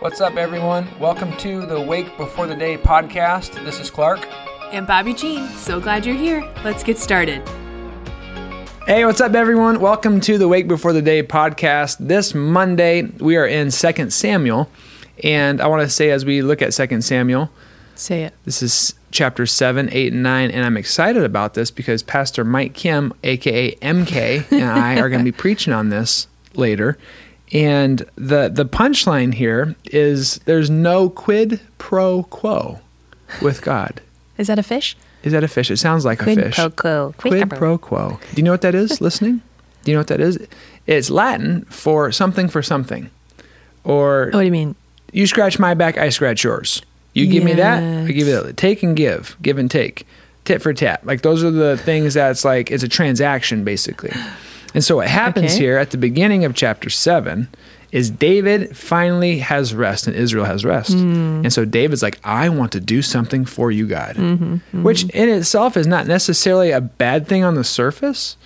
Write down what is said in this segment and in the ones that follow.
What's up, everyone? Welcome to the Wake Before the Day podcast. This is Clark. And Bobbie Jean, so glad you're here. Let's get started. Hey, what's up, everyone? Welcome to the Wake Before the Day podcast. This Monday, we are in 2 Samuel. And I want to say, as we look at 2 Samuel, Say it. this is chapter 7, 8, and 9. And I'm excited about this because Pastor Mike Kim, aka MK, and I are going to be preaching on this later. And the, the punchline here is there's no quid pro quo with God. Is that a fish? Is that a fish? It sounds like Quid a fish. pro quo. Quid pro quo. Do you know what that is, listening? Do you know what that is? It's Latin for something for something. Or oh, What do you mean? you scratch my back, I scratch yours. You give me that, I give you that. Take and give, give and take, tit for tat. Like those are the things that's like it's a transaction basically. And so what happens Okay. here at the beginning of chapter seven is David finally has rest and Israel has rest. Hmm. And so David's like, I want to do something for you, God. Mm-hmm, mm-hmm. Which in itself is not necessarily a bad thing on the surface.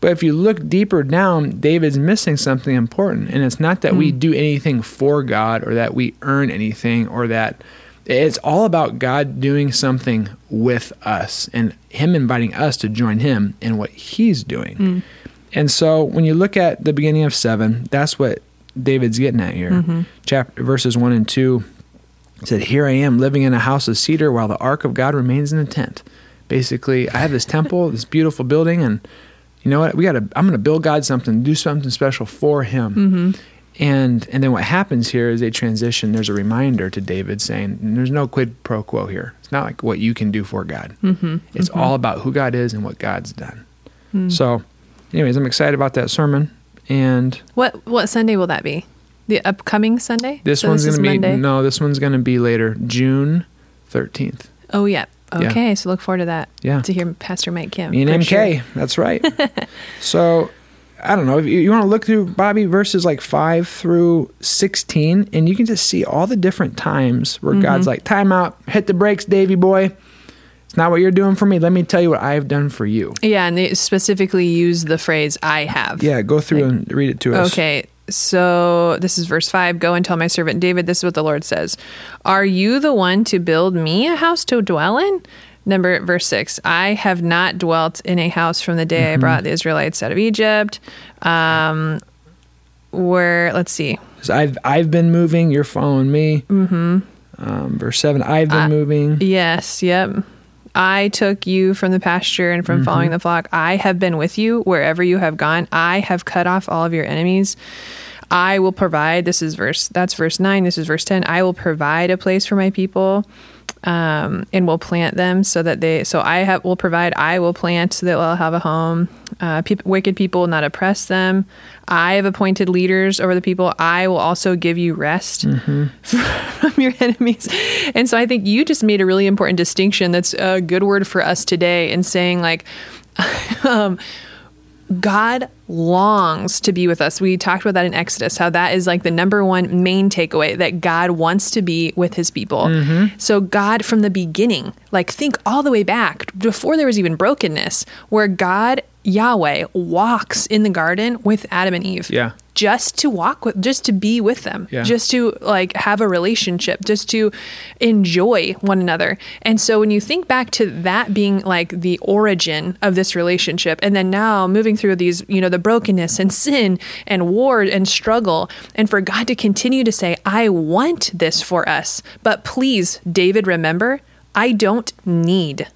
But if you look deeper down, David's missing something important. And it's not that we hmm. do anything for God or that we earn anything or that it's all about God doing something with us and Him inviting us to join Him in what He's doing. Hmm. And so when you look at the beginning of seven, that's what David's getting at here. Mm-hmm. Chapter verses one and two said, Here I am living in a house of cedar while the ark of God remains in a tent. Basically, I have this temple, this beautiful building, and you know what? We gotta I'm gonna build God something, do something special for him. Mm-hmm. And and then what happens here is they transition. There's a reminder to David saying, "There's no quid pro quo here. It's not like what you can do for God. Mm-hmm. It's all about who God is and what God's done." Mm. So, anyways, I'm excited about that sermon, and What what Sunday will that be? The upcoming Sunday? this So one's is gonna be Monday? no, this one's gonna be later, June 13th. Oh yeah. Yeah. Okay, so look forward to that. Yeah. To hear Pastor Mike Kim. Me and MK. sure. That's right. so I don't know. If you, you want to look through Bobbie verses like five through sixteen, and you can just see all the different times where Mm-hmm. God's like, "Time out, hit the brakes, Davy boy. It's not what you're doing for me. Let me tell you what I've done for you." Yeah, and they specifically use the phrase I have. Yeah, go through and read it to us. Okay, so this is verse 5. Go and tell my servant David, this is what the Lord says Are you the one to build me a house to dwell in? Number verse 6 I have not dwelt in a house from the day I brought the Israelites out of Egypt. Um, where, let's see. So I've I've been moving. You're following me. Mm-hmm. Um, verse seven. I've been moving. Yes, yep. I took you from the pasture and from following the flock. I have been with you wherever you have gone. I have cut off all of your enemies. I will provide. This is verse. That's verse nine. This is verse ten. I will provide a place for my people, um, and will plant them so that they. So I have will provide. I will plant so that they'll have a home. Uh, peop wicked people will not oppress them. I have appointed leaders over the people. I will also give you rest from your enemies. And so I think you just made a really important distinction that's a good word for us today in saying, like, um, God longs to be with us. We talked about that in Exodus, how that is like the number one main takeaway that God wants to be with his people. So, God from the beginning, like think all the way back before there was even brokenness, where God, Yahweh, walks in the garden with Adam and Eve Yeah. just to walk with just to be with them Yeah. just to like have a relationship just to enjoy one another and so when you think back to that being like the origin of this relationship and then now moving through these you know the brokenness and sin and war and struggle and for god to continue to say i want this for us but please david remember i don't need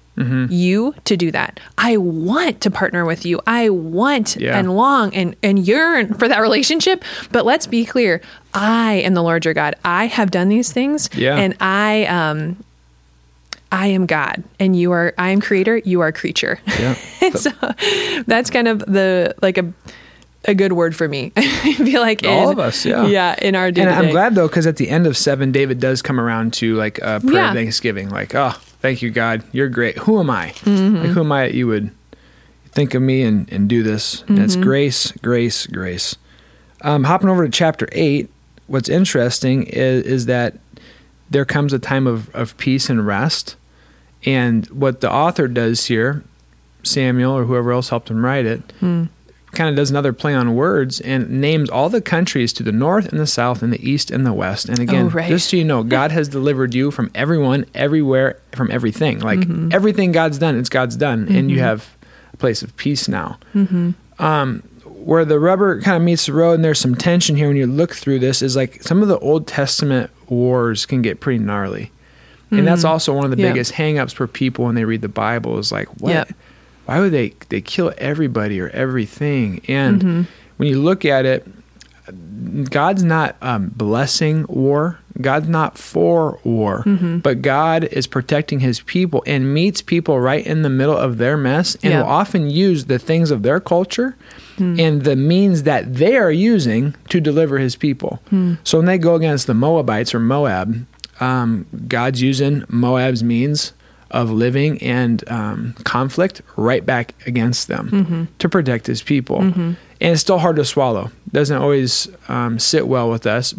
you to do that. I want to partner with you. I want Yeah. and long and, and yearn for that relationship. But let's be clear I am the Lord your God. I have done these things. Yeah. And I um I am God and you are I am creator, you are creature. Yeah. so that's kind of the like a a good word for me. I feel like in, All of us, yeah. Yeah, in our day. And I'm glad though, because at the end of seven, David does come around to like a prayer Yeah. of thanksgiving, like, "Oh, thank you, God, you're great. Who am I? Mm-hmm. Like, who am I that you would think of me and, and do this?" And it's Mm-hmm. grace, grace, grace. Um, hopping over to chapter eight, what's interesting is, is that there comes a time of, of peace and rest, and what the author does here, Samuel or whoever else helped him write it, kind of does another play on words and names all the countries to the north and the south and the east and the west. And again, Oh, right. just so you know, God has delivered you from everyone, everywhere, from everything. Like Mm-hmm. everything God's done, it's God's done, and you have a place of peace now. Mm-hmm. Um, where the rubber kind of meets the road, and there's some tension here when you look through this, is like some of the Old Testament wars can get pretty gnarly. And that's also one of the Mm-hmm. Yeah. biggest hangups for people when they read the Bible is like, what? Yeah. Why would they they kill everybody or everything? And Mm-hmm. when you look at it, God's not um, blessing war. God's not for war, Mm-hmm. but God is protecting His people and meets people right in the middle of their mess, and Yeah. will often use the things of their culture Hmm. and the means that they are using to deliver His people. Hmm. So when they go against the Moabites or Moab, um, God's using Moab's means of living and um, conflict right back against them Mm-hmm. to protect his people. And it's still hard to swallow. Doesn't always um, sit well with us.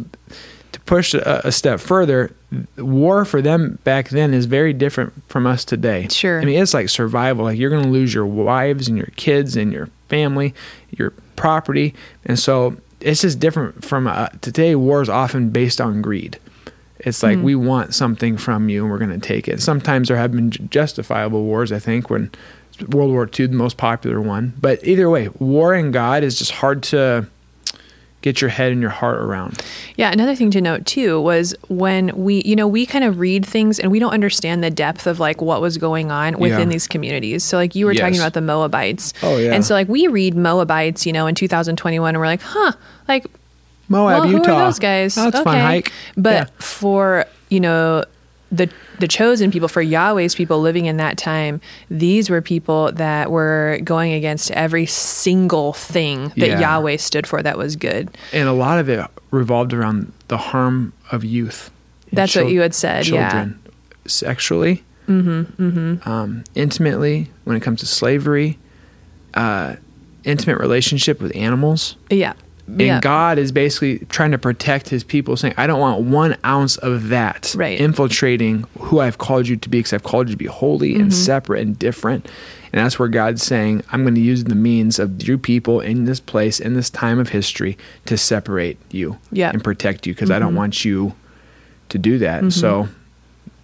To push a, a step further, war for them back then is very different from us today. Sure. I mean, it's like survival. Like you're going to lose your wives and your kids and your family, your property, and so it's just different from uh, today. War is often based on greed. It's like hmm. we want something from you and we're going to take it. Sometimes there have been justifiable wars, I think, when World War II, the most popular one. But either way, war and God is just hard to get your head and your heart around. Yeah, another thing to note too was when we, you know, we kind of read things and we don't understand the depth of like what was going on within Yeah. these communities. So like you were talking about the Moabites. Oh, yeah. And so like we read Moabites, you know, in 2021 and we're like, "Huh, like Moab, well, Utah. those guys? Oh, that's a fun hike. But Yeah. for, you know, the the chosen people for Yahweh's people living in that time, these were people that were going against every single thing that Yeah. Yahweh stood for that was good. and a lot of it revolved around the harm of youth. That's what you had said, yeah. Children, sexually, Um, intimately, when it comes to slavery, uh, intimate relationship with animals. Yeah. And yeah. God is basically trying to protect his people, saying, I don't want one ounce of that Right. infiltrating who I've called you to be, because I've called you to be holy Mm-hmm. and separate and different. And that's where God's saying, I'm going to use the means of your people in this place, in this time of history, to separate you Yeah. Mm-hmm. and protect you, because I don't want you to do that. So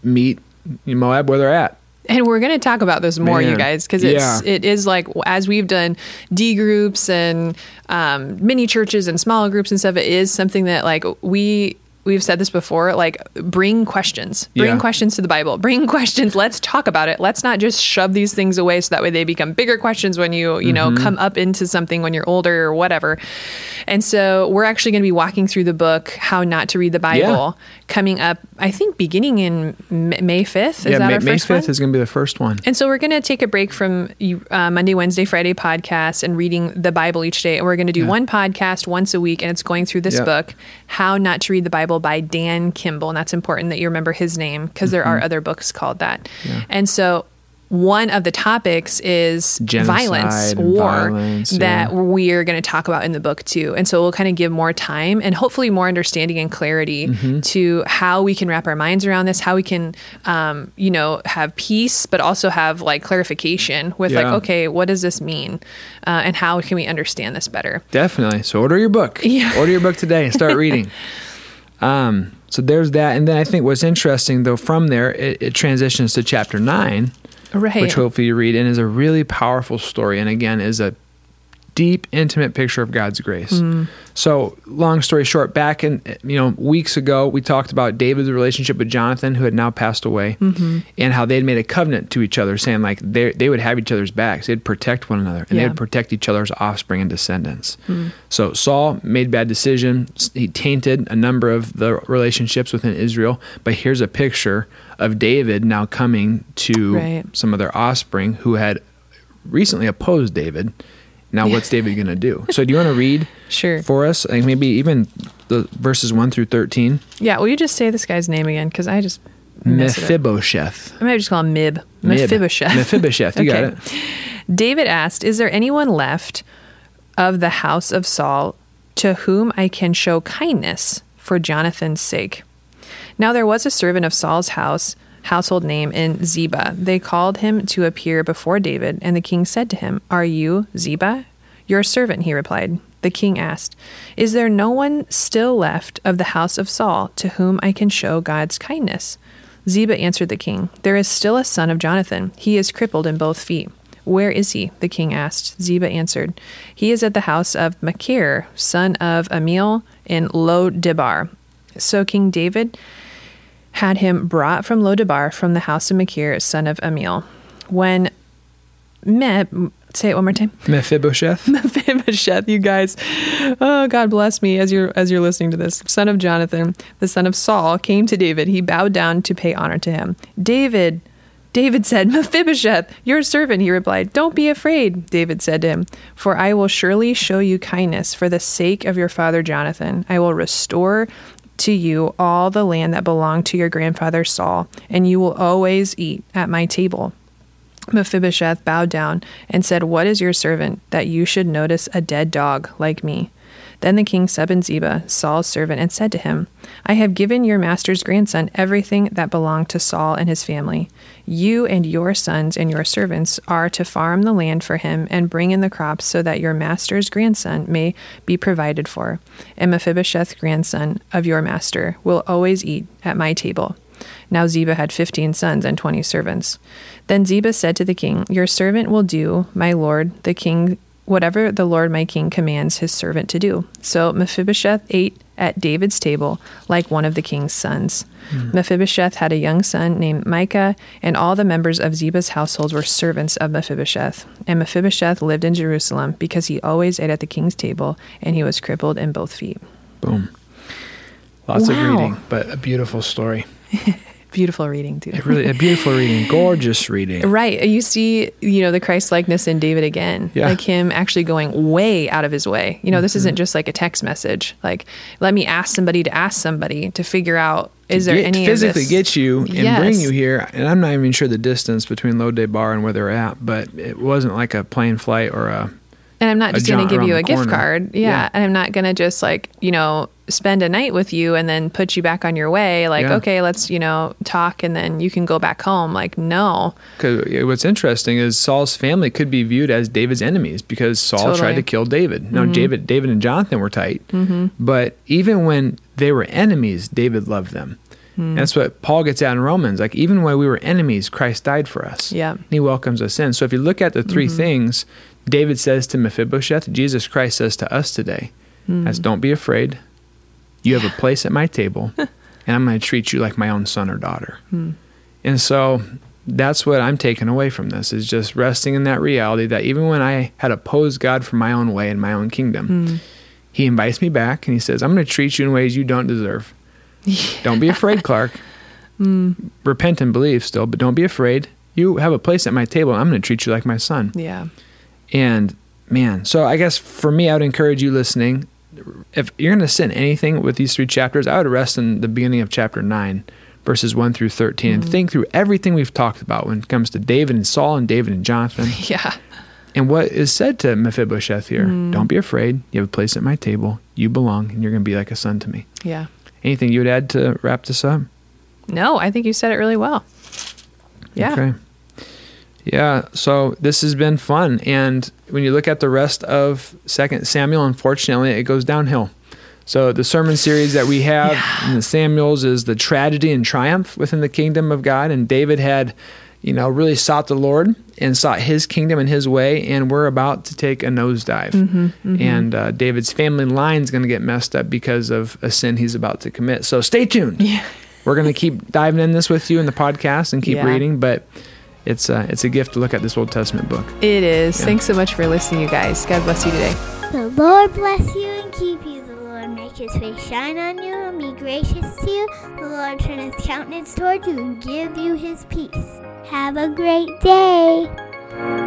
meet Moab where they're at. And we're going to talk about this more, you guys, because it's Yeah. it is like as we've done D groups and um, mini churches and small groups and stuff. It is something that like we we've said this before. Like bring questions, bring Yeah. questions to the Bible, bring questions. Let's talk about it. Let's not just shove these things away so that way they become bigger questions when you you Mm-hmm. know come up into something when you're older or whatever. And so we're actually going to be walking through the book How Not to Read the Bible coming up. I think beginning in May fifth. Is yeah, that May, May 5th one? is going to be the first one. And so we're going to take a break from uh, Monday, Wednesday, Friday podcast and reading the Bible each day. And we're going to do Yeah. one podcast once a week, and it's going through this book, How Not to Read the Bible by Dan Kimball. And that's important that you remember his name because there Mm-hmm. are other books called that. And so one of the topics is Genocide violence, war, violence, that yeah. we are going to talk about in the book too. And so we'll kind of give more time and hopefully more understanding and clarity Mm-hmm. to how we can wrap our minds around this, how we can, um, you know, have peace, but also have like clarification with like, okay, what does this mean? Uh, and how can we understand this better? Definitely. So order your book. Yeah. Order your book today and start reading. um, so there's that. And then I think what's interesting though from there, it, it transitions to chapter nine, Right. which hopefully you read, and is a really powerful story. And again, is a deep, intimate picture of God's grace. Mm. So, long story short, back in you know weeks ago, we talked about David's relationship with Jonathan, who had now passed away, Mm-hmm. and how they'd made a covenant to each other, saying like they they would have each other's backs, they'd protect one another, and Yeah. they'd protect each other's offspring and descendants. So Saul made bad decisions. He tainted a number of the relationships within Israel. But here's a picture of David now coming to Right. some of their offspring who had recently opposed David. Now, what's David going to do? So, do you want to read Sure. for us? Like maybe even the verses one through thirteen. Yeah. Will you just say this guy's name again? Because I just mess it up. Mephibosheth. I might just call him Mib. Mib. Mephibosheth. Mephibosheth. You got it. David asked, Is there anyone left of the house of Saul to whom I can show kindness for Jonathan's sake? Now there was a servant of Saul's house, household name in Ziba. They called him to appear before David, and the king said to him, Are you Ziba? Your servant, he replied. The king asked, Is there no one still left of the house of Saul to whom I can show God's kindness? Ziba answered the king, There is still a son of Jonathan. He is crippled in both feet. Where is he? The king asked. Ziba answered, He is at the house of Machir, son of Amiel, in Lo Debar. So King David had him brought from Lo Debar from the house of Machir, son of Amiel. When Me, say it one more time. Mephibosheth. Mephibosheth, you guys. Oh, God bless me as you're as you're listening to this. Son of Jonathan, the son of Saul, came to David. He bowed down to pay honor to him. David, David said, Mephibosheth, your servant, he replied. Don't be afraid, David said to him, for I will surely show you kindness for the sake of your father Jonathan. I will restore to you all the land that belonged to your grandfather Saul, and you will always eat at my table. Mephibosheth bowed down and said, What is your servant that you should notice a dead dog like me? Then the king said summoned Ziba, Saul's servant, and said to him, I have given your master's grandson everything that belonged to Saul and his family. You and your sons and your servants are to farm the land for him and bring in the crops so that your master's grandson may be provided for. And Mephibosheth, grandson of your master, will always eat at my table. Now Ziba had fifteen sons and twenty servants. Then Ziba said to the king, Your servant will do, my lord, the king, whatever the Lord my king commands his servant to do. So Mephibosheth ate at David's table like one of the king's sons. Mm. Mephibosheth had a young son named Micah, and all the members of Ziba's household were servants of Mephibosheth. And Mephibosheth lived in Jerusalem because he always ate at the king's table, and he was crippled in both feet. Boom. Lots wow. of reading, but a beautiful story. beautiful reading too. really a beautiful reading, gorgeous reading. Right. You see, you know, the Christ likeness in David again. Yeah. Like him actually going way out of his way. You know, this mm-hmm. isn't just like a text message. Like, let me ask somebody to ask somebody to figure out is there get, any physically get you and yes. bring you here. And I'm not even sure the distance between Lo Bar and where they're at, but it wasn't like a plane flight or a and I'm not just going to give you a gift card. Yeah. yeah. And I'm not going to just like, you know, spend a night with you and then put you back on your way. Like, yeah. okay, let's, you know, talk and then you can go back home. Like, no. Because what's interesting is Saul's family could be viewed as David's enemies because Saul totally. tried to kill David. Now, mm-hmm. David, David and Jonathan were tight. Mm-hmm. But even when they were enemies, David loved them. Mm. That's what Paul gets at in Romans. Like, even when we were enemies, Christ died for us. Yeah. he welcomes us in. So if you look at the 3 mm-hmm. things, David says to Mephibosheth, Jesus Christ says to us today, mm. that's don't be afraid. You have a place at my table, and I'm going to treat you like my own son or daughter. Mm. And so that's what I'm taking away from this is just resting in that reality that even when I had opposed God for my own way and my own kingdom, mm. he invites me back and he says, I'm going to treat you in ways you don't deserve. Yeah. Don't be afraid, Clark. Mm. Repent and believe still, but don't be afraid. You have a place at my table. I'm going to treat you like my son. Yeah. And man, so I guess for me, I would encourage you listening. If you're going to sin anything with these three chapters, I would rest in the beginning of chapter 9, verses 1 through 13, mm-hmm. and think through everything we've talked about when it comes to David and Saul and David and Jonathan. Yeah. And what is said to Mephibosheth here mm. don't be afraid. You have a place at my table. You belong, and you're going to be like a son to me. Yeah. Anything you would add to wrap this up? No, I think you said it really well. Yeah. Okay. Yeah, so this has been fun, and when you look at the rest of Second Samuel, unfortunately, it goes downhill. So the sermon series that we have yeah. in the Samuels is the tragedy and triumph within the kingdom of God, and David had, you know, really sought the Lord and sought His kingdom and His way, and we're about to take a nosedive, mm-hmm, mm-hmm. and uh, David's family line is going to get messed up because of a sin he's about to commit. So stay tuned. Yeah. we're going to keep diving in this with you in the podcast and keep yeah. reading, but it's a, uh, it's a gift to look at this Old Testament book. It is. Yeah. Thanks so much for listening, you guys. God bless you today. The Lord bless you and keep you. The Lord make his face shine on you and be gracious to you. The Lord turn his countenance toward you and give you his peace. Have a great day.